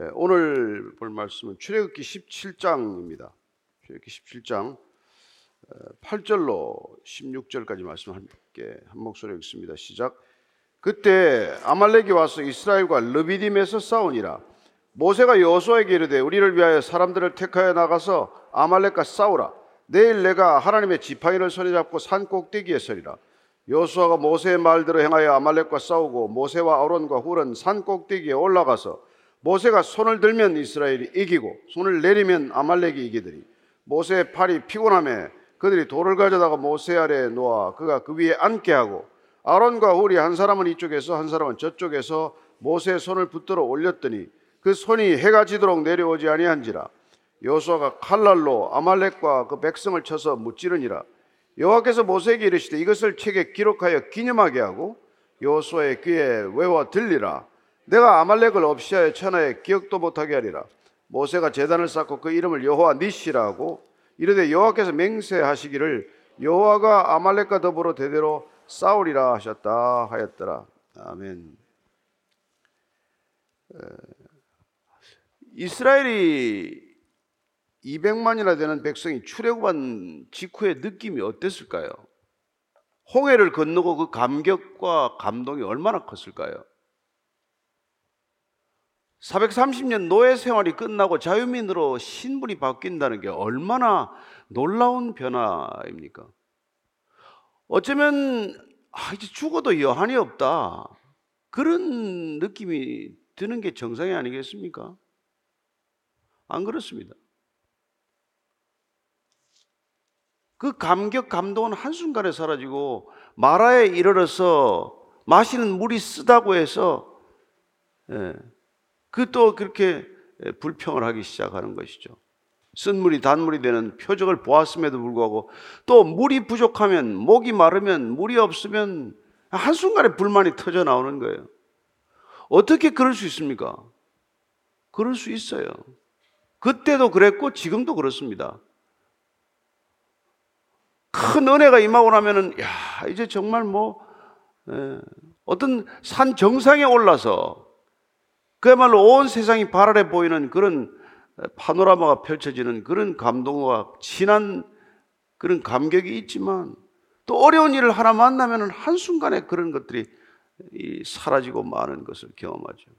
예, 오늘 볼 말씀은 출애굽기 17장입니다. 출애굽기 17장 8절로 16절까지 말씀 함께 한 목소리 읽습니다. 시작. 그때 아말렉이 와서 이스라엘과 르비딤에서 싸우니라. 모세가 여호수아에게 이르되 우리를 위하여 사람들을 택하여 나가서 아말렉과 싸우라. 내일 내가 하나님의 지팡이를 손에 잡고 산 꼭대기에 서리라. 여호수아가 모세의 말대로 행하여 아말렉과 싸우고 모세와 아론과 훌은 산 꼭대기에 올라가서 모세가 손을 들면 이스라엘이 이기고 손을 내리면 아말렉이 이기더니 모세의 팔이 피곤함에 그들이 돌을 가져다가 모세 아래에 놓아 그가 그 위에 앉게 하고 아론과 훌이 한 사람은 이쪽에서 한 사람은 저쪽에서 모세의 손을 붙들어 올렸더니 그 손이 해가 지도록 내려오지 아니한지라 여호수아가 칼날로 아말렉과 그 백성을 쳐서 무찌르니라. 여호와께서 모세에게 이르시되 이것을 책에 기록하여 기념하게 하고 여호수아의 귀에 외워 들리라 내가 아말렉을 없이하여 천하에 기억도 못하게 하리라 모세가 제단을 쌓고 그 이름을 여호와 니시라 하고 이르되 여호와께서 맹세하시기를 여호와가 아말렉과 더불어 대대로 싸우리라 하셨다 하였더라 아멘 이스라엘이 200만이나 되는 백성이 출애굽한 직후의 느낌이 어땠을까요? 홍해를 건너고 그 감격과 감동이 얼마나 컸을까요? 430년 노예 생활이 끝나고 자유민으로 신분이 바뀐다는 게 얼마나 놀라운 변화입니까? 어쩌면 아, 이제 죽어도 여한이 없다. 그런 느낌이 드는 게 정상이 아니겠습니까? 안 그렇습니다. 그 감격, 감동은 한순간에 사라지고 마라에 이르러서 마시는 물이 쓰다고 해서 예, 그 또 그렇게 불평을 하기 시작하는 것이죠. 쓴 물이 단물이 되는 표적을 보았음에도 불구하고 또 물이 부족하면 목이 마르면 물이 없으면 한순간에 불만이 터져 나오는 거예요. 어떻게 그럴 수 있습니까? 그럴 수 있어요. 그때도 그랬고 지금도 그렇습니다. 큰 은혜가 임하고 나면은 야 이제 정말 뭐 에, 어떤 산 정상에 올라서 그야말로 온 세상이 발아래 보이는 그런 파노라마가 펼쳐지는 그런 감동과 진한 그런 감격이 있지만 또 어려운 일을 하나 만나면 한순간에 그런 것들이 사라지고 마는 것을 경험하죠.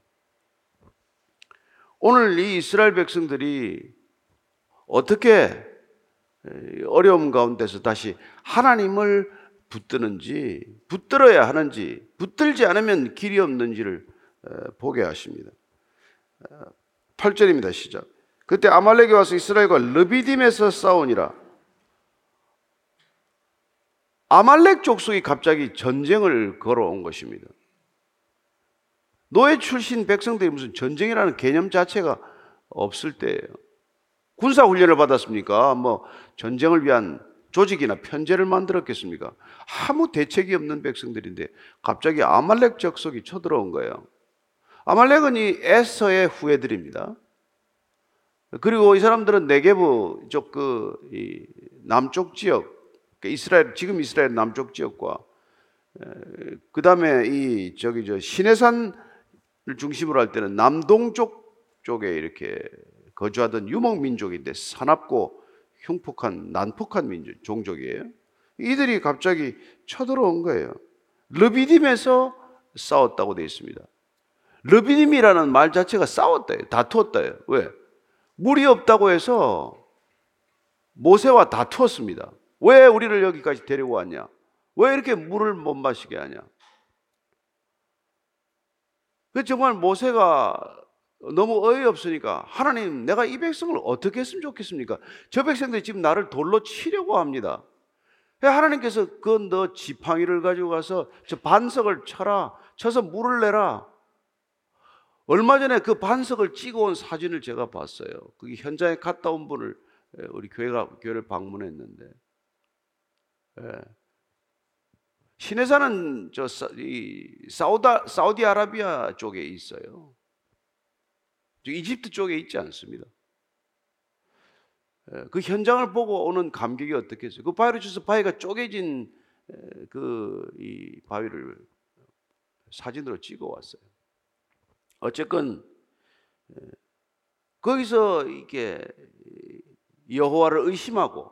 오늘 이 이스라엘 백성들이 어떻게 어려움 가운데서 다시 하나님을 붙드는지, 붙들어야 하는지, 붙들지 않으면 길이 없는지를 보게 하십니다. 8절입니다. 시작. 그때 아말렉이 와서 이스라엘과 르비딤에서 싸우니라. 아말렉 족속이 갑자기 전쟁을 걸어온 것입니다. 노예 출신 백성들이 무슨 전쟁이라는 개념 자체가 없을 때예요. 군사 훈련을 받았습니까? 뭐 전쟁을 위한 조직이나 편제를 만들었겠습니까? 아무 대책이 없는 백성들인데 갑자기 아말렉 적속이 쳐들어온 거예요. 아말렉은 이 에서의 후예들입니다. 그리고 이 사람들은 네게브 쪽그 남쪽 지역, 그러니까 이스라엘 지금 이스라엘 남쪽 지역과 그 다음에 이 저기 저 시내산을 중심으로 할 때는 남동쪽 쪽에 이렇게 거주하던 유목 민족인데 사납고 흉폭한 난폭한 민족 종족이에요. 이들이 갑자기 쳐들어온 거예요. 르비딤에서 싸웠다고 되어 있습니다. 르비딤이라는 말 자체가 싸웠다요. 다투었다요. 왜? 물이 없다고 해서 모세와 다투었습니다. 왜 우리를 여기까지 데리고 왔냐? 왜 이렇게 물을 못 마시게 하냐? 그 정말 모세가 너무 어이없으니까 하나님 내가 이 백성을 어떻게 했으면 좋겠습니까? 저 백성들이 지금 나를 돌로 치려고 합니다. 하나님께서 그 너 지팡이를 가지고 가서 저 반석을 쳐라. 쳐서 물을 내라. 얼마 전에 그 반석을 찍어온 사진을 제가 봤어요. 그게 현장에 갔다 온 분을 우리 교회가 교회를 방문했는데 예. 시내산은 저 사우다 사우디아라비아 쪽에 있어요. 이집트 쪽에 있지 않습니다. 예, 그 현장을 보고 오는 감격이 어떻겠어요? 그 쳐서 바위가 쪼개진 그 이 바위를 사진으로 찍어 왔어요. 어쨌건 거기서 이게 여호와를 의심하고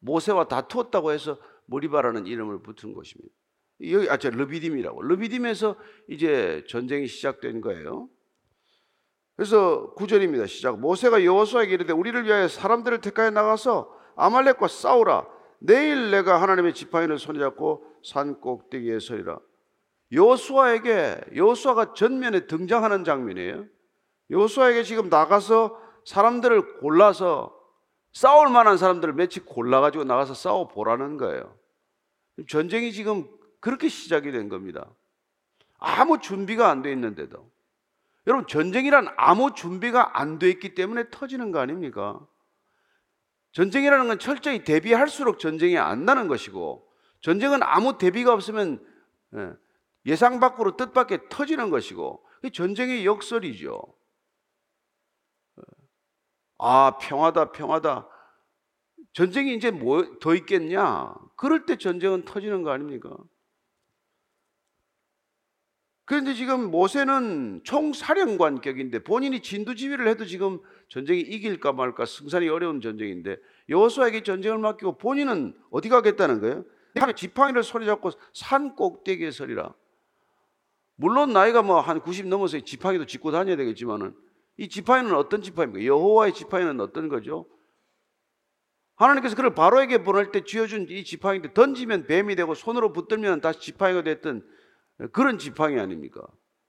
모세와 다투었다고 해서 모리바라는 이름을 붙은 것입니다. 여기 아저 르비딤이라고 르비딤에서 이제 전쟁이 시작된 거예요. 그래서 구절입니다. 시작. 모세가 여호수아에게 이르되 우리를 위하여 사람들을 택하여 나가서 아말렉과 싸우라. 내일 내가 하나님의 지팡이를 손에 잡고 산 꼭대기에 서리라. 여호수아에게 여호수아가 전면에 등장하는 장면이에요. 여호수아에게 지금 나가서 사람들을 골라서 싸울 만한 사람들을 며칠 골라 가지고 나가서 싸워 보라는 거예요. 전쟁이 지금 그렇게 시작이 된 겁니다. 아무 준비가 안 돼 있는데도 여러분 전쟁이란 아무 준비가 안 돼 있기 때문에 터지는 거 아닙니까? 전쟁이라는 건 철저히 대비할수록 전쟁이 안 나는 것이고 전쟁은 아무 대비가 없으면 예, 예상 밖으로 뜻밖에 터지는 것이고 전쟁의 역설이죠. 아 평화다 평화다 전쟁이 이제 뭐 더 있겠냐? 그럴 때 전쟁은 터지는 거 아닙니까? 그런데 지금 모세는 총사령관격인데 본인이 진두지휘를 해도 지금 전쟁이 이길까 말까 승산이 어려운 전쟁인데 여호수아에게 전쟁을 맡기고 본인은 어디 가겠다는 거예요? 지팡이를 소리 잡고 산 꼭대기에 서리라. 물론 나이가 뭐 한 90 넘어서 지팡이도 짚고 다녀야 되겠지만은 이 지팡이는 어떤 지팡이입니까? 여호와의 지팡이는 어떤 거죠? 하나님께서 그를 바로에게 보낼 때 쥐어준 이 지팡이인데 던지면 뱀이 되고 손으로 붙들면 다시 지팡이가 됐던 그런 지팡이 아닙니까?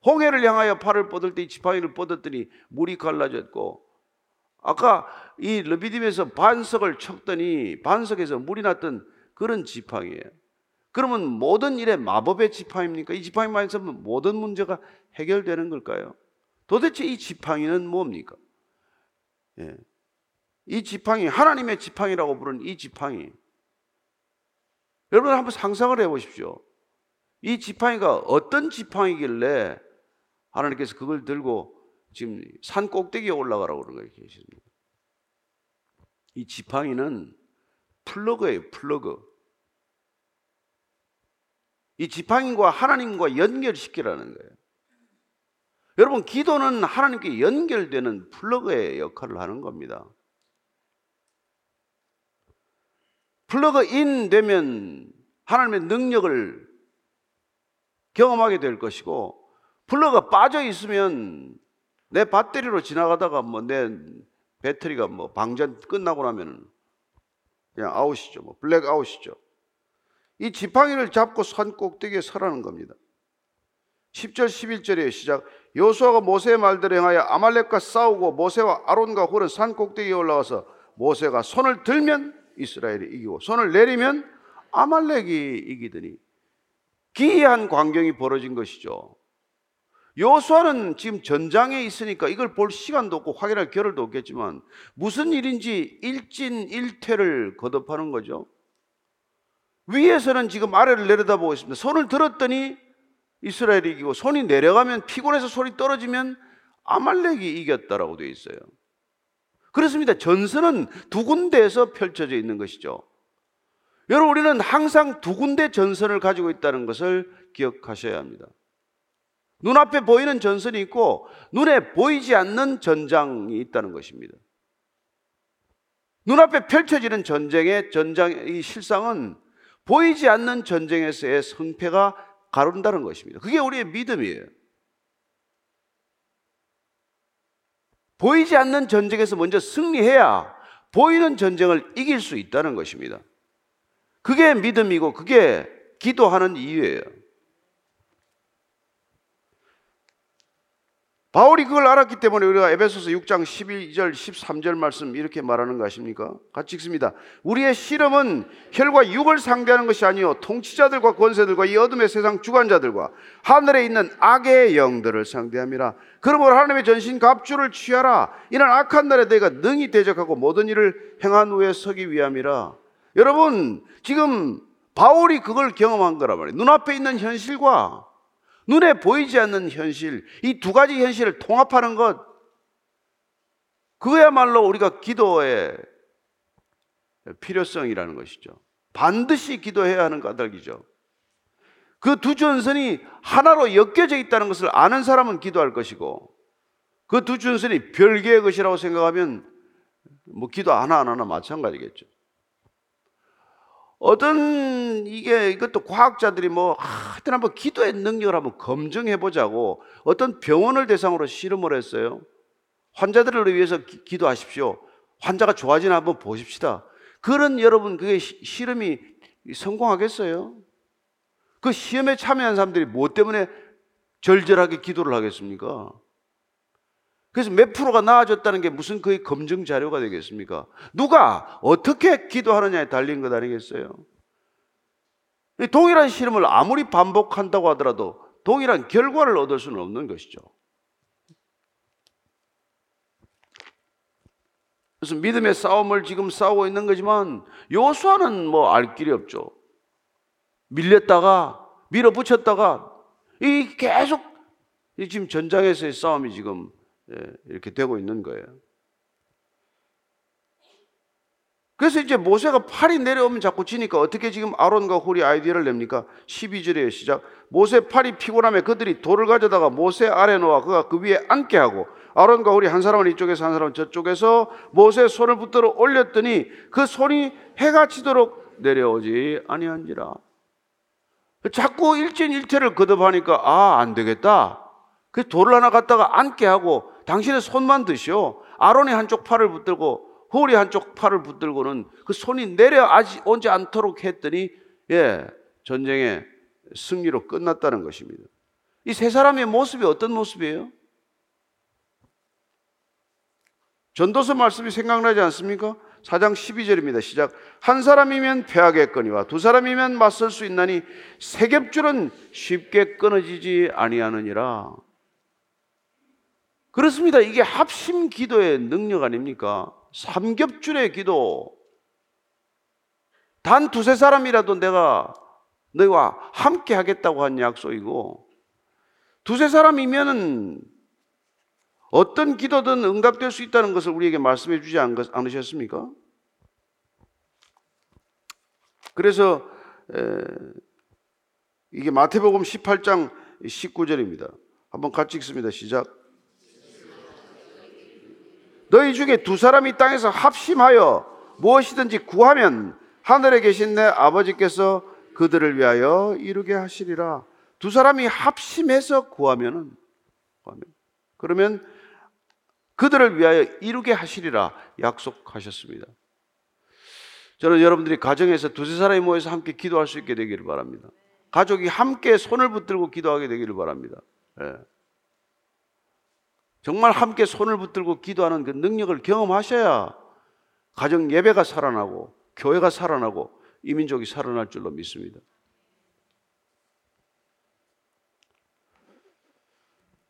홍해를 향하여 팔을 뻗을 때 이 지팡이를 뻗었더니 물이 갈라졌고 아까 이 르비딤에서 반석을 쳤더니 반석에서 물이 났던 그런 지팡이에요. 그러면 모든 일에 마법의 지팡이입니까? 이 지팡이만 있으면 모든 문제가 해결되는 걸까요? 도대체 이 지팡이는 뭡니까? 예. 이 지팡이, 하나님의 지팡이라고 부르는 이 지팡이. 여러분 한번 상상을 해 보십시오. 이 지팡이가 어떤 지팡이길래 하나님께서 그걸 들고 지금 산 꼭대기에 올라가라고 그러는 거예요. 계십니다. 이 지팡이는 플러그예요, 플러그. 이 지팡이과 하나님과 연결시키라는 거예요. 여러분, 기도는 하나님께 연결되는 플러그의 역할을 하는 겁니다. plug in 되면 하나님의 능력을 경험하게 될 것이고, 플러그가 빠져 있으면 내 배터리로 지나가다가 뭐 내 배터리가 뭐 방전 끝나고 나면 그냥 아웃이죠. 뭐 블랙 아웃이죠. 이 지팡이를 잡고 산 꼭대기에 서라는 겁니다. 10절 11절에 시작 여호수아가 모세의 말대로 행하여 아말렉과 싸우고 모세와 아론과 훌은 산 꼭대기에 올라와서 모세가 손을 들면 이스라엘이 이기고 손을 내리면 아말렉이 이기더니 기이한 광경이 벌어진 것이죠. 여호수아는 지금 전장에 있으니까 이걸 볼 시간도 없고 확인할 겨를도 없겠지만 무슨 일인지 일진일퇴를 거듭하는 거죠. 위에서는 지금 아래를 내려다보고 있습니다. 손을 들었더니 이스라엘이 이기고 손이 내려가면 피곤해서 손이 떨어지면 아말렉이 이겼다라고 되어 있어요. 그렇습니다. 전선은 두 군데에서 펼쳐져 있는 것이죠. 여러분 우리는 항상 두 군데 전선을 가지고 있다는 것을 기억하셔야 합니다. 눈앞에 보이는 전선이 있고 눈에 보이지 않는 전장이 있다는 것입니다. 눈앞에 펼쳐지는 전쟁의 전장의 실상은 보이지 않는 전쟁에서의 성패가 가른다는 것입니다. 그게 우리의 믿음이에요. 보이지 않는 전쟁에서 먼저 승리해야 보이는 전쟁을 이길 수 있다는 것입니다. 그게 믿음이고 그게 기도하는 이유예요. 바울이 그걸 알았기 때문에 우리가 에베소서 6장 12절 13절 말씀 이렇게 말하는 거 아십니까? 같이 읽습니다. 우리의 실험은 혈과 육을 상대하는 것이 아니요 통치자들과 권세들과 이 어둠의 세상 주관자들과 하늘에 있는 악의 영들을 상대함이라. 그러므로 하나님의 전신 갑주를 취하라. 이는 악한 날에 내가 능히 대적하고 모든 일을 행한 후에 서기 위함이라. 여러분 지금 바울이 그걸 경험한 거란 말이에요. 눈앞에 있는 현실과 눈에 보이지 않는 현실, 이 두 가지 현실을 통합하는 것, 그야말로 우리가 기도의 필요성이라는 것이죠. 반드시 기도해야 하는 까닭이죠. 그 두 전선이 하나로 엮여져 있다는 것을 아는 사람은 기도할 것이고, 그 두 전선이 별개의 것이라고 생각하면 뭐 기도 하나 안 하나 마찬가지겠죠. 어떤 이게 이것도 과학자들이 뭐 하여튼 한번 기도의 능력을 한번 검증해 보자고 어떤 병원을 대상으로 실험을 했어요. 환자들을 위해서 기, 도하십시오 환자가 좋아지나 한번 보십시다. 그런 여러분 그게 시, 실험이 성공하겠어요? 그 시험에 참여한 사람들이 뭐 때문에 절절하게 기도를 하겠습니까? 그래서 몇 프로가 나아졌다는 게 무슨 거의 검증 자료가 되겠습니까? 누가 어떻게 기도하느냐에 달린 것 아니겠어요? 동일한 실험을 아무리 반복한다고 하더라도 동일한 결과를 얻을 수는 없는 것이죠. 그래서 믿음의 싸움을 지금 싸우고 있는 거지만 요수아는 뭐 알 길이 없죠. 밀렸다가 밀어붙였다가 이 계속 지금 전장에서의 싸움이 지금 예, 이렇게 되고 있는 거예요. 그래서 이제 모세가 팔이 내려오면 자꾸 지니까 어떻게 지금 아론과 홀이 아이디어를 냅니까? 12절에 시작. 모세 팔이 피곤하면 그들이 돌을 가져다가 모세 아래 놓아 그가 그 위에 앉게 하고 아론과 홀이 한 사람은 이쪽에서 한 사람은 저쪽에서 모세 손을 붙들어 올렸더니 그 손이 해가 지도록 내려오지 아니한지라. 자꾸 일진일퇴를 거듭하니까 아, 안 되겠다. 그 돌을 하나 갖다가 앉게 하고 당신의 손만 드시오. 아론이 한쪽 팔을 붙들고 홀이 한쪽 팔을 붙들고는 그 손이 내려오지 않도록 했더니 예, 전쟁의 승리로 끝났다는 것입니다. 이 세 사람의 모습이 어떤 모습이에요? 전도서 말씀이 생각나지 않습니까? 4장 12절입니다. 시작. 한 사람이면 패하겠거니와 두 사람이면 맞설 수 있나니 세 겹줄은 쉽게 끊어지지 아니하느니라. 그렇습니다. 이게 합심 기도의 능력 아닙니까? 삼겹줄의 기도. 단 두세 사람이라도 내가 너희와 함께 하겠다고 한 약속이고, 두세 사람이면은 어떤 기도든 응답될 수 있다는 것을 우리에게 말씀해 주지 않으셨습니까? 그래서 이게 마태복음 18장 19절입니다. 한번 같이 읽습니다. 시작. 너희 중에 두 사람이 땅에서 합심하여 무엇이든지 구하면 하늘에 계신 내 아버지께서 그들을 위하여 이루게 하시리라. 두 사람이 합심해서 구하면은 구하면 그러면 그들을 위하여 이루게 하시리라 약속하셨습니다. 저는 여러분들이 가정에서 두세 사람이 모여서 함께 기도할 수 있게 되기를 바랍니다. 가족이 함께 손을 붙들고 기도하게 되기를 바랍니다. 예. 정말 함께 손을 붙들고 기도하는 그 능력을 경험하셔야 가정 예배가 살아나고 교회가 살아나고 이민족이 살아날 줄로 믿습니다.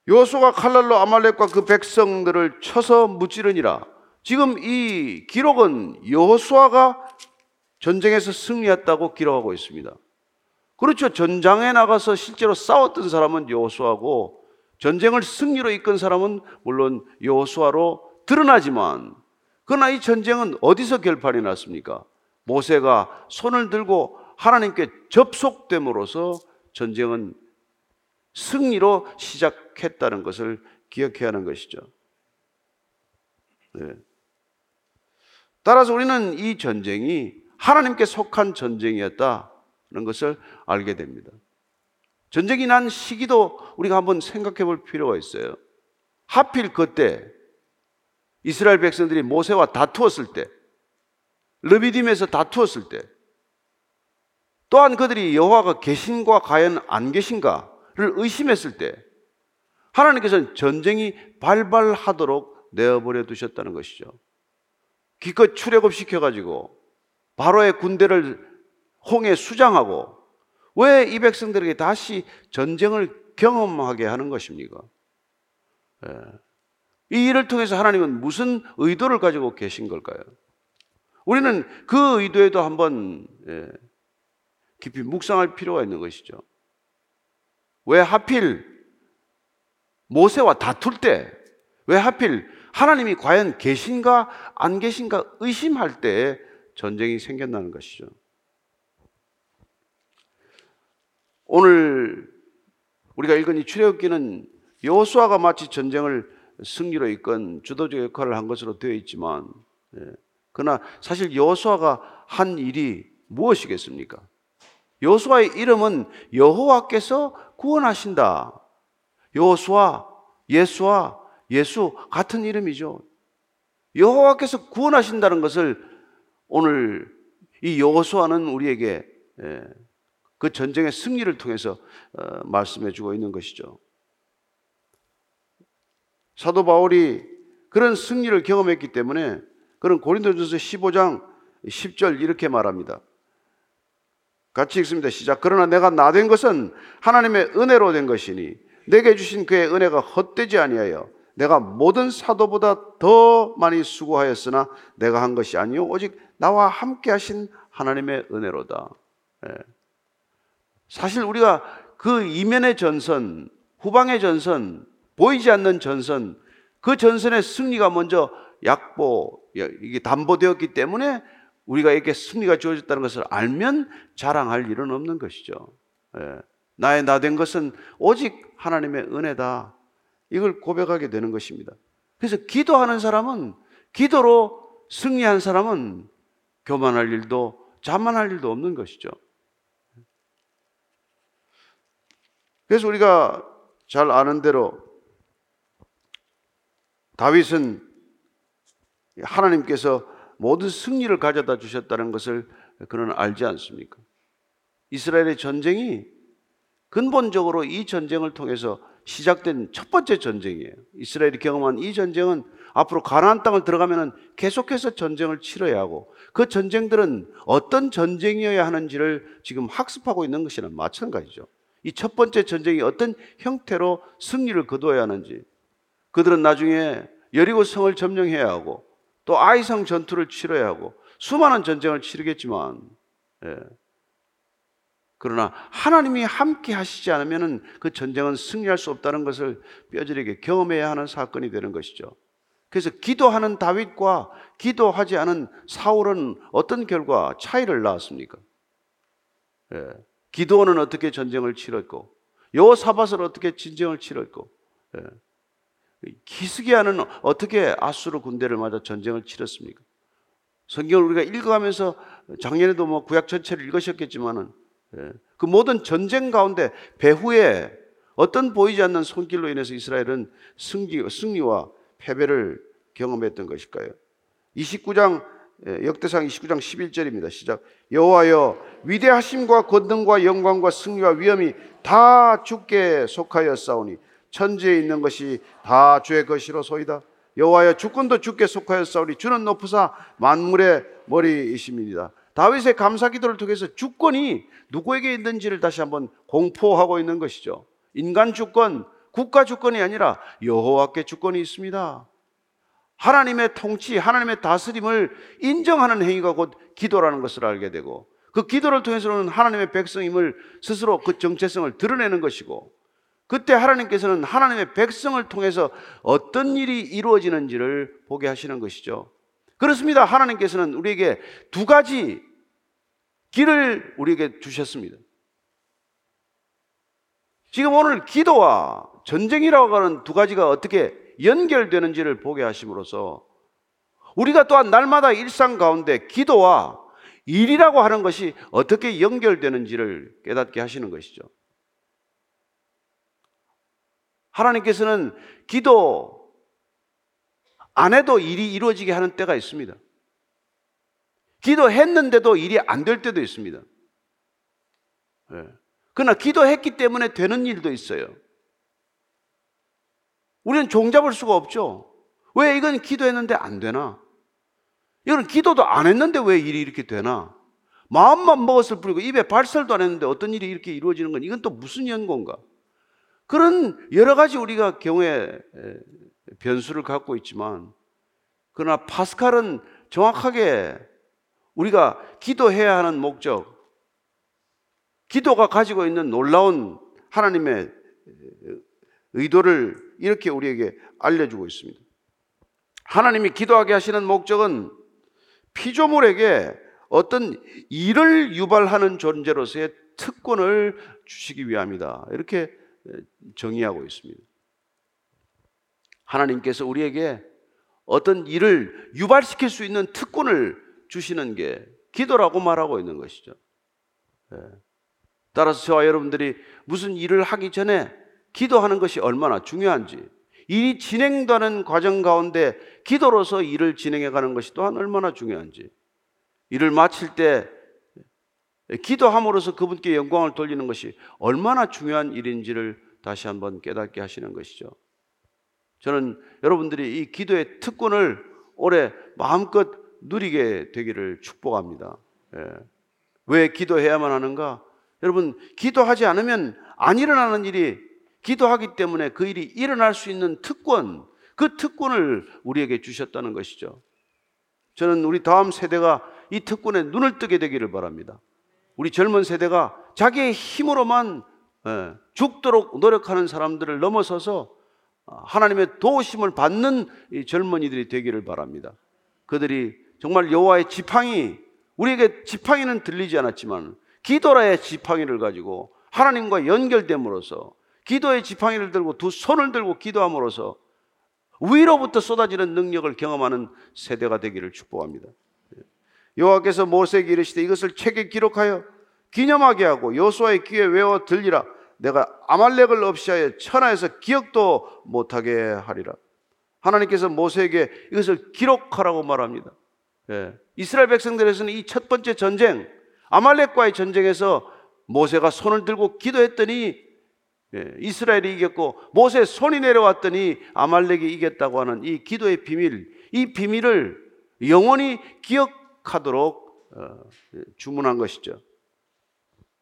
요수가 칼날로 아말렉과 그 백성들을 쳐서 무찌르니라. 지금 이 기록은 여호수아가 전쟁에서 승리했다고 기록하고 있습니다. 그렇죠. 전장에 나가서 실제로 싸웠던 사람은 여호수아고 전쟁을 승리로 이끈 사람은 물론 여호수아로 드러나지만 그러나 이 전쟁은 어디서 결판이 났습니까? 모세가 손을 들고 하나님께 접속됨으로써 전쟁은 승리로 시작했다는 것을 기억해야 하는 것이죠. 네. 따라서 우리는 이 전쟁이 하나님께 속한 전쟁이었다는 것을 알게 됩니다. 전쟁이 난 시기도 우리가 한번 생각해 볼 필요가 있어요. 하필 그때 이스라엘 백성들이 모세와 다투었을 때, 르비딤에서 다투었을 때, 또한 그들이 여호와가 계신과 과연 안 계신가를 의심했을 때, 하나님께서는 전쟁이 발발하도록 내어버려 두셨다는 것이죠. 기껏 출애굽 시켜가지고 바로의 군대를 홍해 수장하고 왜 이 백성들에게 다시 전쟁을 경험하게 하는 것입니까? 예. 이 일을 통해서 하나님은 무슨 의도를 가지고 계신 걸까요? 우리는 그 의도에도 한번 예, 깊이 묵상할 필요가 있는 것이죠. 왜 하필 모세와 다툴 때, 왜 하필 하나님이 과연 계신가 안 계신가 의심할 때 전쟁이 생겼다는 것이죠. 오늘 우리가 읽은 이 출애굽기는 여호수아가 마치 전쟁을 승리로 이끈 주도적 역할을 한 것으로 되어 있지만 예. 그러나 사실 여호수아가 한 일이 무엇이겠습니까? 여호수아의 이름은 여호와께서 구원하신다. 여호수아, 예수와 예수 같은 이름이죠. 여호와께서 구원하신다는 것을 오늘 이 여호수아는 우리에게 예, 그 전쟁의 승리를 통해서 어, 말씀해 주고 있는 것이죠. 사도 바울이 그런 승리를 경험했기 때문에 그런 고린도전서 15장 10절 이렇게 말합니다. 같이 읽습니다. 시작. 그러나 내가 나 된 것은 하나님의 은혜로 된 것이니 내게 주신 그의 은혜가 헛되지 아니하여 내가 모든 사도보다 더 많이 수고하였으나 내가 한 것이 아니요 오직 나와 함께 하신 하나님의 은혜로다. 예. 사실 우리가 그 이면의 전선, 후방의 전선, 보이지 않는 전선, 그 전선의 승리가 먼저 약보, 이게 담보되었기 때문에 우리가 이렇게 승리가 주어졌다는 것을 알면 자랑할 일은 없는 것이죠. 예. 나의 나 된 것은 오직 하나님의 은혜다. 이걸 고백하게 되는 것입니다. 그래서 기도하는 사람은 기도로 승리한 사람은 교만할 일도 자만할 일도 없는 것이죠. 그래서 우리가 잘 아는 대로 다윗은 하나님께서 모든 승리를 가져다 주셨다는 것을 그는 알지 않습니까? 이스라엘의 전쟁이 근본적으로 이 전쟁을 통해서 시작된 첫 번째 전쟁이에요. 이스라엘이 경험한 이 전쟁은 앞으로 가나안 땅을 들어가면 계속해서 전쟁을 치러야 하고 그 전쟁들은 어떤 전쟁이어야 하는지를 지금 학습하고 있는 것이랑 마찬가지죠. 이 첫 번째 전쟁이 어떤 형태로 승리를 거두어야 하는지 그들은 나중에 여리고 성을 점령해야 하고 또 아이성 전투를 치러야 하고 수많은 전쟁을 치르겠지만 예. 그러나 하나님이 함께 하시지 않으면 그 전쟁은 승리할 수 없다는 것을 뼈저리게 경험해야 하는 사건이 되는 것이죠. 그래서 기도하는 다윗과 기도하지 않은 사울은 어떤 결과 차이를 낳았습니까? 예. 기도원은 어떻게 전쟁을 치렀고 여호사밧은 어떻게 진정을 치렀고 예. 기스기야는 어떻게 아수르 군대를 맞아 전쟁을 치렀습니까? 성경을 우리가 읽어가면서 작년에도 뭐 구약 전체를 읽으셨겠지만은 예, 그 모든 전쟁 가운데 배후에 어떤 보이지 않는 손길로 인해서 이스라엘은 승리, 승리와 패배를 경험했던 것일까요? 29장 예, 역대상 29장 11절입니다. 시작. 여호와여 위대하심과 권능과 영광과 승리와 위엄이 다 주께 속하였사오니 천지에 있는 것이 다 주의 것이로소이다. 여호와여 주권도 주께 속하였사오니 주는 높으사 만물의 머리이십니다. 다윗의 감사 기도를 통해서 주권이 누구에게 있는지를 다시 한번 공포하고 있는 것이죠. 인간 주권, 국가 주권이 아니라 여호와께 주권이 있습니다. 하나님의 통치, 하나님의 다스림을 인정하는 행위가 곧 기도라는 것을 알게 되고 그 기도를 통해서는 하나님의 백성임을 스스로 그 정체성을 드러내는 것이고 그때 하나님께서는 하나님의 백성을 통해서 어떤 일이 이루어지는지를 보게 하시는 것이죠. 그렇습니다. 하나님께서는 우리에게 두 가지 길을 우리에게 주셨습니다. 지금 오늘 기도와 전쟁이라고 하는 두 가지가 어떻게 연결되는지를 보게 하심으로써 우리가 또한 날마다 일상 가운데 기도와 일이라고 하는 것이 어떻게 연결되는지를 깨닫게 하시는 것이죠. 하나님께서는 기도 안 해도 일이 이루어지게 하는 때가 있습니다. 기도했는데도 일이 안 될 때도 있습니다. 네. 그러나 기도했기 때문에 되는 일도 있어요. 우리는 종잡을 수가 없죠. 왜 이건 기도했는데 안 되나? 이건 기도도 안 했는데 왜 일이 이렇게 되나? 마음만 먹었을 뿐이고 입에 발설도 안 했는데 어떤 일이 이렇게 이루어지는 건 이건 또 무슨 연고인가? 그런 여러 가지 우리가 경우에 변수를 갖고 있지만 그러나 파스칼은 정확하게 우리가 기도해야 하는 목적, 기도가 가지고 있는 놀라운 하나님의 의도를 이렇게 우리에게 알려주고 있습니다. 하나님이 기도하게 하시는 목적은 피조물에게 어떤 일을 유발하는 존재로서의 특권을 주시기 위함이다. 이렇게 정의하고 있습니다. 하나님께서 우리에게 어떤 일을 유발시킬 수 있는 특권을 주시는 게 기도라고 말하고 있는 것이죠. 예. 따라서 저와 여러분들이 무슨 일을 하기 전에 기도하는 것이 얼마나 중요한지, 일이 진행되는 과정 가운데 기도로서 일을 진행해 가는 것이 또한 얼마나 중요한지, 일을 마칠 때 기도함으로써 그분께 영광을 돌리는 것이 얼마나 중요한 일인지를 다시 한번 깨닫게 하시는 것이죠. 저는 여러분들이 이 기도의 특권을 올해 마음껏 누리게 되기를 축복합니다. 예. 왜 기도해야만 하는가? 여러분, 기도하지 않으면 안 일어나는 일이 기도하기 때문에 그 일이 일어날 수 있는 특권, 그 특권을 우리에게 주셨다는 것이죠. 저는 우리 다음 세대가 이 특권에 눈을 뜨게 되기를 바랍니다. 우리 젊은 세대가 자기의 힘으로만 예, 죽도록 노력하는 사람들을 넘어서서 하나님의 도우심을 받는 젊은이들이 되기를 바랍니다. 그들이 정말 여호와의 지팡이 우리에게 지팡이는 들리지 않았지만 기도라의 지팡이를 가지고 하나님과 연결됨으로써 기도의 지팡이를 들고 두 손을 들고 기도함으로써 위로부터 쏟아지는 능력을 경험하는 세대가 되기를 축복합니다. 여호와께서 모세에게 이르시되 이것을 책에 기록하여 기념하게 하고 여호수아의 귀에 외워 들리라 내가 아말렉을 없이하여 천하에서 기억도 못하게 하리라. 하나님께서 모세에게 이것을 기록하라고 말합니다. 예. 이스라엘 백성들에서는 이 첫 번째 전쟁, 아말렉과의 전쟁에서 모세가 손을 들고 기도했더니 예, 이스라엘이 이겼고 모세 손이 내려왔더니 아말렉이 이겼다고 하는 이 기도의 비밀, 이 비밀을 영원히 기억하도록 어, 주문한 것이죠.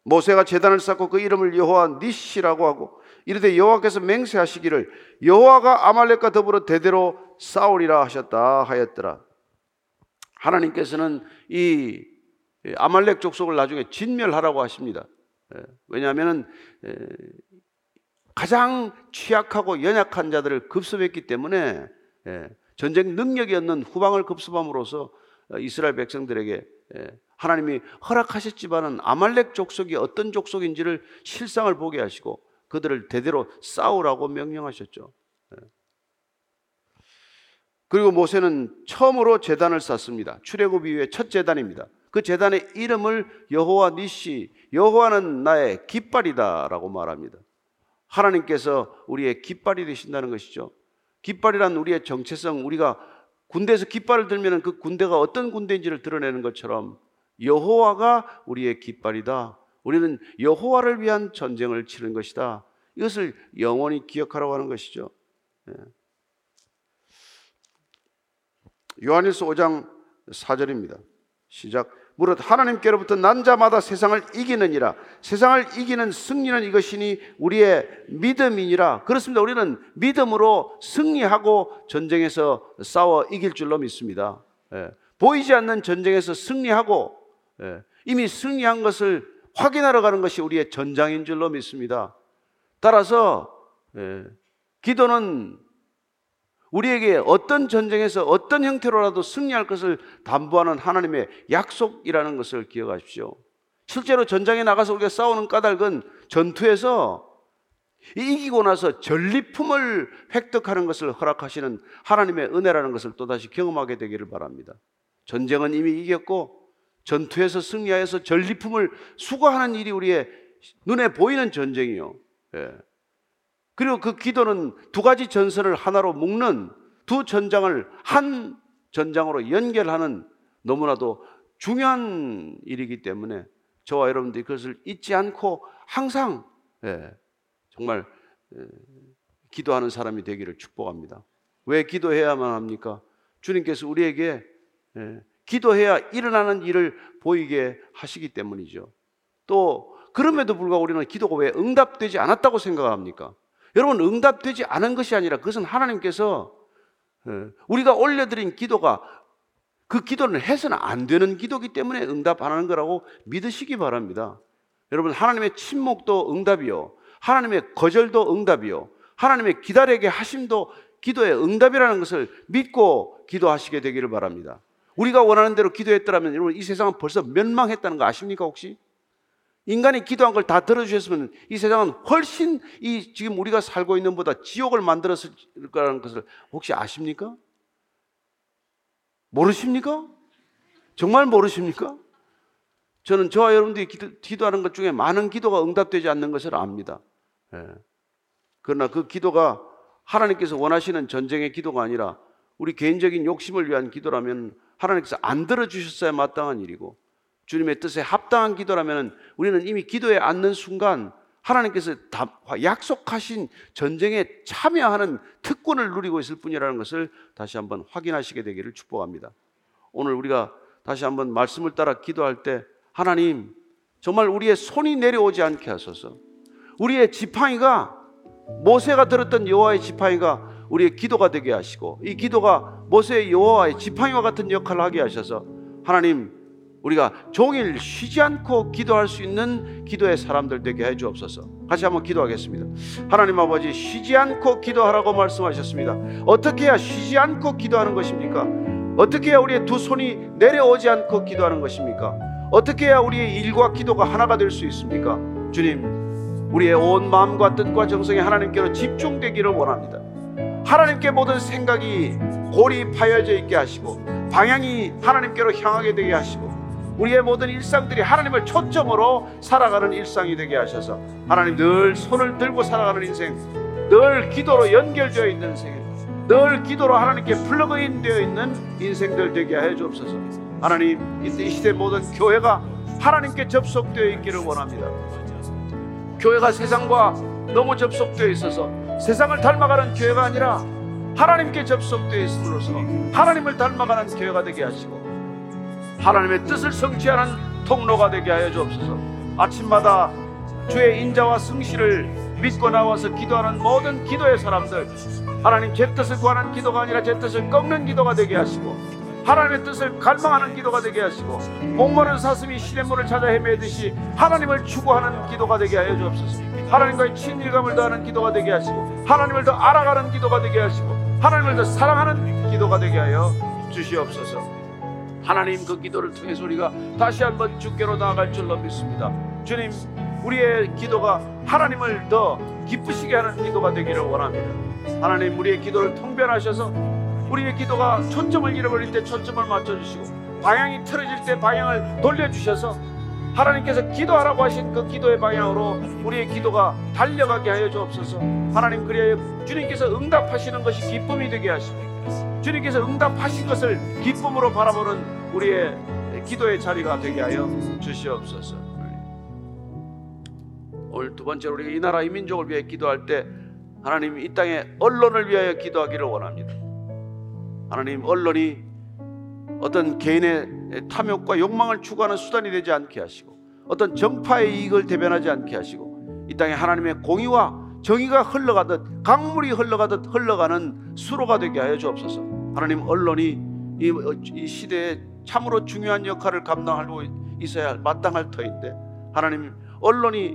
모세가 제단을 쌓고 그 이름을 여호와 니시라고 하고 이르되 여호와께서 맹세하시기를 여호와가 아말렉과 더불어 대대로 싸우리라 하셨다 하였더라. 하나님께서는 이 아말렉 족속을 나중에 진멸하라고 하십니다. 예, 왜냐하면 가장 취약하고 연약한 자들을 급습했기 때문에 예, 전쟁 능력이 없는 후방을 급습함으로써 이스라엘 백성들에게 예, 하나님이 허락하셨지만은 아말렉 족속이 어떤 족속인지를 실상을 보게 하시고 그들을 대대로 싸우라고 명령하셨죠. 예. 그리고 모세는 처음으로 제단을 쌓습니다. 출애굽 이후에 첫 제단입니다. 그 제단의 이름을 여호와 니시, 여호와는 나의 깃발이다라고 말합니다. 하나님께서 우리의 깃발이 되신다는 것이죠. 깃발이란 우리의 정체성, 우리가 군대에서 깃발을 들면 그 군대가 어떤 군대인지를 드러내는 것처럼 여호와가 우리의 깃발이다. 우리는 여호와를 위한 전쟁을 치는 것이다. 이것을 영원히 기억하라고 하는 것이죠. 예. 요한일서 5장 4절입니다. 시작. 무릇 하나님께로부터 난 자마다 세상을 이기느니라. 세상을 이기는 승리는 이것이니 우리의 믿음이니라. 그렇습니다. 우리는 믿음으로 승리하고 전쟁에서 싸워 이길 줄로 믿습니다. 예. 보이지 않는 전쟁에서 승리하고 예. 이미 승리한 것을 확인하러 가는 것이 우리의 전장인 줄로 믿습니다. 따라서 예. 기도는 우리에게 어떤 전쟁에서 어떤 형태로라도 승리할 것을 담보하는 하나님의 약속이라는 것을 기억하십시오. 실제로 전장에 나가서 우리가 싸우는 까닭은 전투에서 이기고 나서 전리품을 획득하는 것을 허락하시는 하나님의 은혜라는 것을 또다시 경험하게 되기를 바랍니다. 전쟁은 이미 이겼고 전투에서 승리하여서 전리품을 수거하는 일이 우리의 눈에 보이는 전쟁이요. 예. 그리고 그 기도는 두 가지 전선을 하나로 묶는 두 전장을 한 전장으로 연결하는 너무나도 중요한 일이기 때문에 저와 여러분들이 그것을 잊지 않고 항상 예, 정말 예, 기도하는 사람이 되기를 축복합니다. 왜 기도해야만 합니까? 주님께서 우리에게 예, 기도해야 일어나는 일을 보이게 하시기 때문이죠. 또 그럼에도 불구하고 우리는 기도가 왜 응답되지 않았다고 생각합니까? 여러분 응답되지 않은 것이 아니라 그것은 하나님께서 예, 우리가 올려드린 기도가 그 기도는 해서는 안 되는 기도기 때문에 응답 안 하는 거라고 믿으시기 바랍니다. 여러분 하나님의 침묵도 응답이요. 하나님의 거절도 응답이요. 하나님의 기다리게 하심도 기도의 응답이라는 것을 믿고 기도하시게 되기를 바랍니다. 우리가 원하는 대로 기도했더라면 여러분 이 세상은 벌써 멸망했다는 거 아십니까 혹시? 인간이 기도한 걸 다 들어주셨으면 이 세상은 훨씬 이 지금 우리가 살고 있는 보다 지옥을 만들었을 거라는 것을 혹시 아십니까? 모르십니까? 정말 모르십니까? 저는 저와 여러분들이 기도, 하는것 중에 많은 기도가 응답되지 않는 것을 압니다. 예. 그러나 그 기도가 하나님께서 원하시는 전쟁의 기도가 아니라 우리 개인적인 욕심을 위한 기도라면 하나님께서 안 들어주셨어야 마땅한 일이고 주님의 뜻에 합당한 기도라면 우리는 이미 기도에 앉는 순간 하나님께서 약속하신 전쟁에 참여하는 특권을 누리고 있을 뿐이라는 것을 다시 한번 확인하시게 되기를 축복합니다. 오늘 우리가 다시 한번 말씀을 따라 기도할 때 하나님 정말 우리의 손이 내려오지 않게 하소서. 우리의 지팡이가 모세가 들었던 여호와의 지팡이가 우리의 기도가 되게 하시고 이 기도가 모세의 여호와의 지팡이와 같은 역할을 하게 하셔서 하나님 우리가 종일 쉬지 않고 기도할 수 있는 기도의 사람들 되게 해 주옵소서. 같이 한번 기도하겠습니다. 하나님 아버지 쉬지 않고 기도하라고 말씀하셨습니다. 어떻게 해야 쉬지 않고 기도하는 것입니까? 어떻게 해야 우리의 두 손이 내려오지 않고 기도하는 것입니까? 어떻게 해야 우리의 일과 기도가 하나가 될 수 있습니까? 주님, 우리의 온 마음과 뜻과 정성이 하나님께로 집중되기를 원합니다. 하나님께 모든 생각이 고립하여져 있게 하시고 방향이 하나님께로 향하게 되게 하시고 우리의 모든 일상들이 하나님을 초점으로 살아가는 일상이 되게 하셔서 하나님 늘 손을 들고 살아가는 인생, 늘 기도로 연결되어 있는 인생, 늘 기도로 하나님께 플러그인 되어 있는 인생들 되게 해 주옵소서. 하나님 이 시대 모든 교회가 하나님께 접속되어 있기를 원합니다. 교회가 세상과 너무 접속되어 있어서 세상을 닮아가는 교회가 아니라 하나님께 접속되어 있음으로써 하나님을 닮아가는 교회가 되게 하시고 하나님의 뜻을 성취하는 통로가 되게 하여 주옵소서. 아침마다 주의 인자와 성실을 믿고 나와서 기도하는 모든 기도의 사람들 하나님 제 뜻을 구하는 기도가 아니라 제 뜻을 꺾는 기도가 되게 하시고 하나님의 뜻을 갈망하는 기도가 되게 하시고 목마른 사슴이 시냇물을 찾아 헤매듯이 하나님을 추구하는 기도가 되게 하여 주옵소서 하나님과의 친밀감을 더하는 기도가 되게 하시고 하나님을 더 알아가는 기도가 되게 하시고 하나님을 더 사랑하는 기도가 되게 하여 주시옵소서 하나님 그 기도를 통해서 우리가 다시 한번 주께로 나아갈 줄로 믿습니다. 주님, 우리의 기도가 하나님을 더 기쁘시게 하는 기도가 되기를 원합니다. 하나님, 우리의 기도를 통변하셔서 우리의 기도가 초점을 잃어버릴 때 초점을 맞춰주시고 방향이 틀어질 때 방향을 돌려주셔서 하나님께서 기도하라고 하신 그 기도의 방향으로 우리의 기도가 달려가게 하여 주옵소서. 하나님 그리하여 주님께서 응답하시는 것이 기쁨이 되게 하시고 주님께서 응답하신 것을 기쁨으로 바라보는 우리의 기도의 자리가 되게 하여 주시옵소서. 오늘 두 번째로 우리가 이 나라 이 민족을 위해 기도할 때 하나님 이 땅의 언론을 위하여 기도하기를 원합니다. 하나님 언론이 어떤 개인의 탐욕과 욕망을 추구하는 수단이 되지 않게 하시고 어떤 정파의 이익을 대변하지 않게 하시고 이 땅에 하나님의 공의와 정의가 흘러가듯 강물이 흘러가듯 흘러가는 수로가 되게 하여 주옵소서. 하나님 언론이 이, 이 시대에 참으로 중요한 역할을 감당하고 있어야 마땅할 터인데 하나님 언론이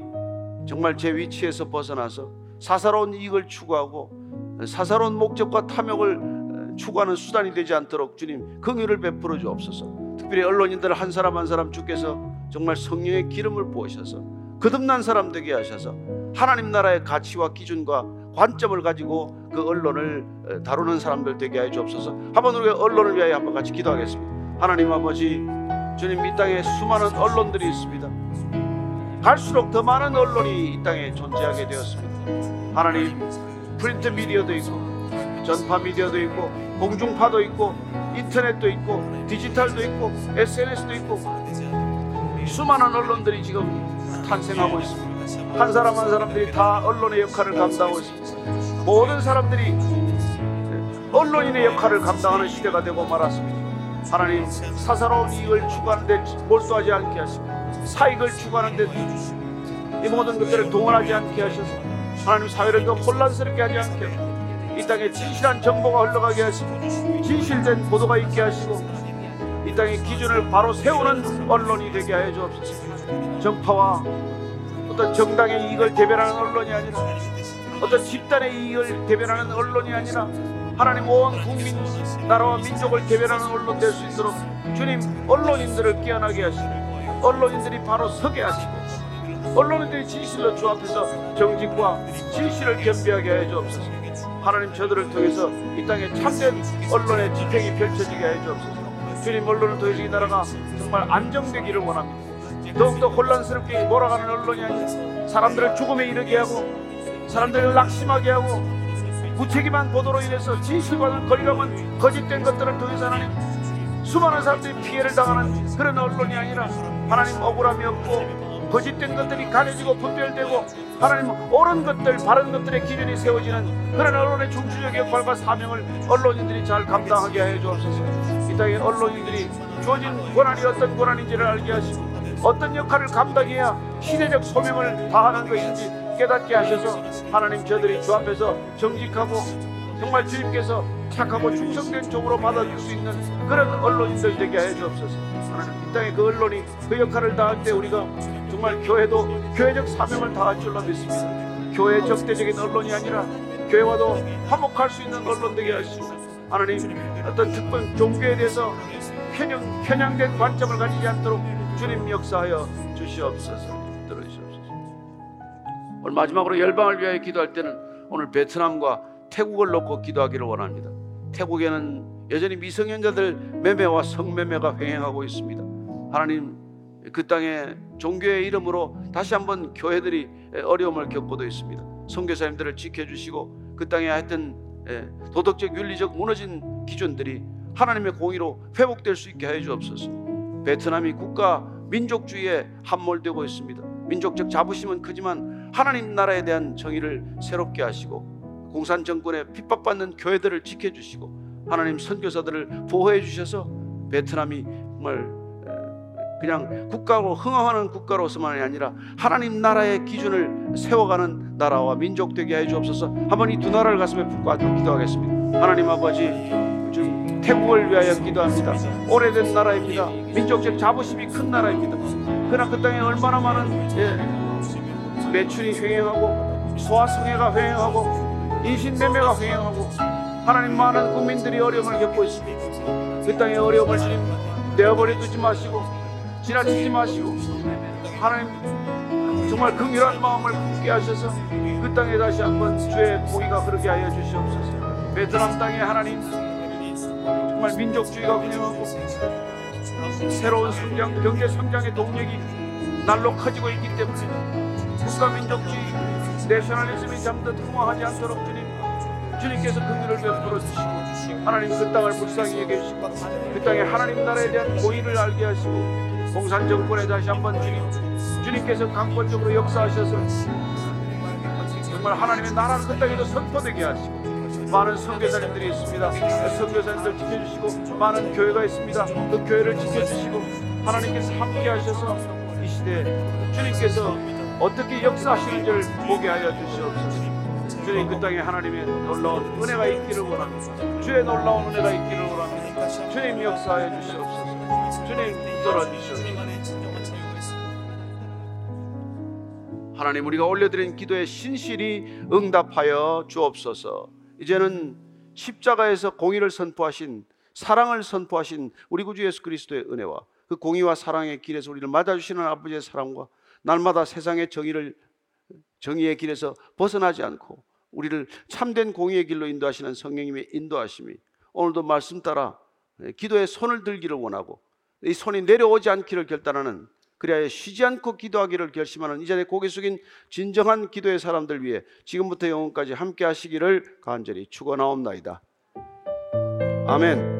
정말 제 위치에서 벗어나서 사사로운 이익을 추구하고 사사로운 목적과 탐욕을 추구하는 수단이 되지 않도록 주님 긍휼을 베풀어 주옵소서. 특별히 언론인들 한 사람 한 사람 주께서 정말 성령의 기름을 부으셔서 거듭난 사람 되게 하셔서 하나님 나라의 가치와 기준과 관점을 가지고 그 언론을 다루는 사람들 되게 해 주옵소서. 한번 우리가 언론을 위하여 한번 같이 기도하겠습니다. 하나님 아버지, 주님 이 땅에 수많은 언론들이 있습니다. 갈수록 더 많은 언론이 이 땅에 존재하게 되었습니다. 하나님, 프린트 미디어도 있고, 전파 미디어도 있고, 공중파도 있고, 인터넷도 있고, 디지털도 있고, SNS도 있고, 수많은 언론들이 지금 탄생하고 있습니다. 한 사람 한 사람들이 다 언론의 역할을 감당하고 있습니다. 모든 사람들이 언론인의 역할을 감당하는 시대가 되고 말았습니다. 하나님 사사로운 이익을 추구하는데 몰두하지 않게 하시고 사익을 추구하는데 이 모든 것들을 동원하지 않게 하셔서 하나님 사회를 더 혼란스럽게 하지 않게 하시고 이 땅에 진실한 정보가 흘러가게 하시고 진실된 보도가 있게 하시고 이 땅의 기준을 바로 세우는 언론이 되게 하여 주옵소서 정파와 어떤 정당의 이익을 대변하는 언론이 아니라 어떤 집단의 이익을 대변하는 언론이 아니라 하나님 온 국민 나라와 민족을 대변하는 언론 될 수 있도록 주님 언론인들을 깨어나게 하시고 언론인들이 바로 서게 하시고 언론인들이 진실로 주 앞에서 정직과 진실을 겸비하게 해 주옵소서. 하나님 저들을 통해서 이 땅에 참된 언론의 집행이 펼쳐지게 해 주옵소서. 주님 언론을 통해서 이 나라가 정말 안정되기를 원합니다. 더욱더 혼란스럽게 몰아가는 언론이 아니라 사람들을 죽음에 이르게 하고 사람들을 낙심하게 하고 무책임한 보도로 인해서 진실과는 거리감은 거짓된 것들을 통해서 하나님 수많은 사람들이 피해를 당하는 그런 언론이 아니라 하나님 억울함이 없고 거짓된 것들이 가려지고 분별되고 하나님 옳은 것들 바른 것들의 기준이 세워지는 그런 언론의 중추적 역할과 사명을 언론인들이 잘 감당하게 해 주옵소서 이 땅에 언론인들이 주어진 권한이 어떤 권한인지를 알게 하시고 어떤 역할을 감당해야 시대적 소명을 다하는 것인지 깨닫게 하셔서 하나님 저들이 주 앞에서 정직하고 정말 주님께서 착하고 충성된 종으로 받아줄 수 있는 그런 언론인들 되게 해 주옵소서. 하나님 이 땅에 그 언론이 그 역할을 다할 때 우리가 정말 교회도 교회적 사명을 다할 줄로 믿습니다. 교회 적대적인 언론이 아니라 교회와도 화목할 수 있는 언론 되게 하시고 하나님 어떤 특별 종교에 대해서 편향, 편향된 관점을 가지지 않도록 주님 역사하여 주시옵소서. 들어 주시옵소서. 오늘 마지막으로 열방을 위하여 기도할 때는 오늘 베트남과 태국을 놓고 기도하기를 원합니다. 태국에는 여전히 미성년자들 매매와 성매매가 횡행하고 있습니다. 하나님 그 땅에 종교의 이름으로 다시 한번 교회들이 어려움을 겪고도 있습니다. 선교사님들을 지켜주시고 그 땅에 하여튼 예, 도덕적 윤리적 무너진 기준들이 하나님의 공의로 회복될 수 있게 해 주옵소서. 베트남이 국가 민족주의에 함몰되고 있습니다. 민족적 자부심은 크지만 하나님 나라에 대한 정의를 새롭게 하시고 공산 정권에 핍박받는 교회들을 지켜주시고 하나님 선교사들을 보호해 주셔서 베트남이 정말 그냥 국가로 흥황하는 국가로서만이 아니라 하나님 나라의 기준을 세워가는 나라와 민족 되게 해 주옵소서. 한번 이 두 나라를 가슴에 품고 아주 기도하겠습니다. 하나님 아버지 지금 태국을 위하여 기도합니다. 오래된 나라입니다. 민족적 자부심이 큰 나라입니다. 그러나 그 땅에 얼마나 많은 예, 매출이 횡행하고 소아성애가 횡행하고 인신매매가 횡행하고 하나님 많은 국민들이 어려움을 겪고 있습니다. 그 땅의 어려움을 주님 내어버려 두지 마시고 지나치지 마시고 하나님 정말 긍휼한 마음을 품게 하셔서 그 땅에 다시 한번 주의 보기가 그렇게 하여 주시옵소서. 베트남 땅에 하나님 정말 민족주의가 운영하고 새로운 성장, 경제 성장의 동력이 날로 커지고 있기 때문에 국가 민족주의, 내셔널리즘이 잠든 흥황하지 않도록 주님, 주님께서 긍휼을 베풀어 주시고 하나님 그 땅을 불쌍히 여겨주시고 그 땅에 하나님 나라에 대한 고의를 알게 하시고 공산 정권에 다시 한번 주님, 주님께서 강권적으로 역사하셔서 정말 하나님의 나라는 그 땅에도 선포되게 하시고 많은 선교사님들이 있습니다. 그 선교사님들 지켜주시고 많은 교회가 있습니다. 그 교회를 지켜주시고 하나님께서 함께 하셔서 이 시대 주님께서 어떻게 역사하시는지를 보게 하여 주시옵소서. 주님 그 땅에 하나님의 놀라운 은혜가 있기를 원합니다. 주의 놀라운 은혜가 있기를 원합니다. 주님 역사하여 주시옵소서. 하나님 우리가 올려드린 기도에 신실히 응답하여 주옵소서. 이제는 십자가에서 공의를 선포하신 사랑을 선포하신 우리 구주 예수 그리스도의 은혜와 그 공의와 사랑의 길에서 우리를 맞아주시는 아버지의 사랑과 날마다 세상의 정의를 정의의 길에서 벗어나지 않고 우리를 참된 공의의 길로 인도하시는 성령님의 인도하심이 오늘도 말씀 따라 기도에 손을 들기를 원하고 이 손이 내려오지 않기를 결단하는 그리하여 쉬지 않고 기도하기를 결심하는 이 자리에 고개 숙인 진정한 기도의 사람들 위해 지금부터 영원까지 함께 하시기를 간절히 축원하옵나이다. 아멘.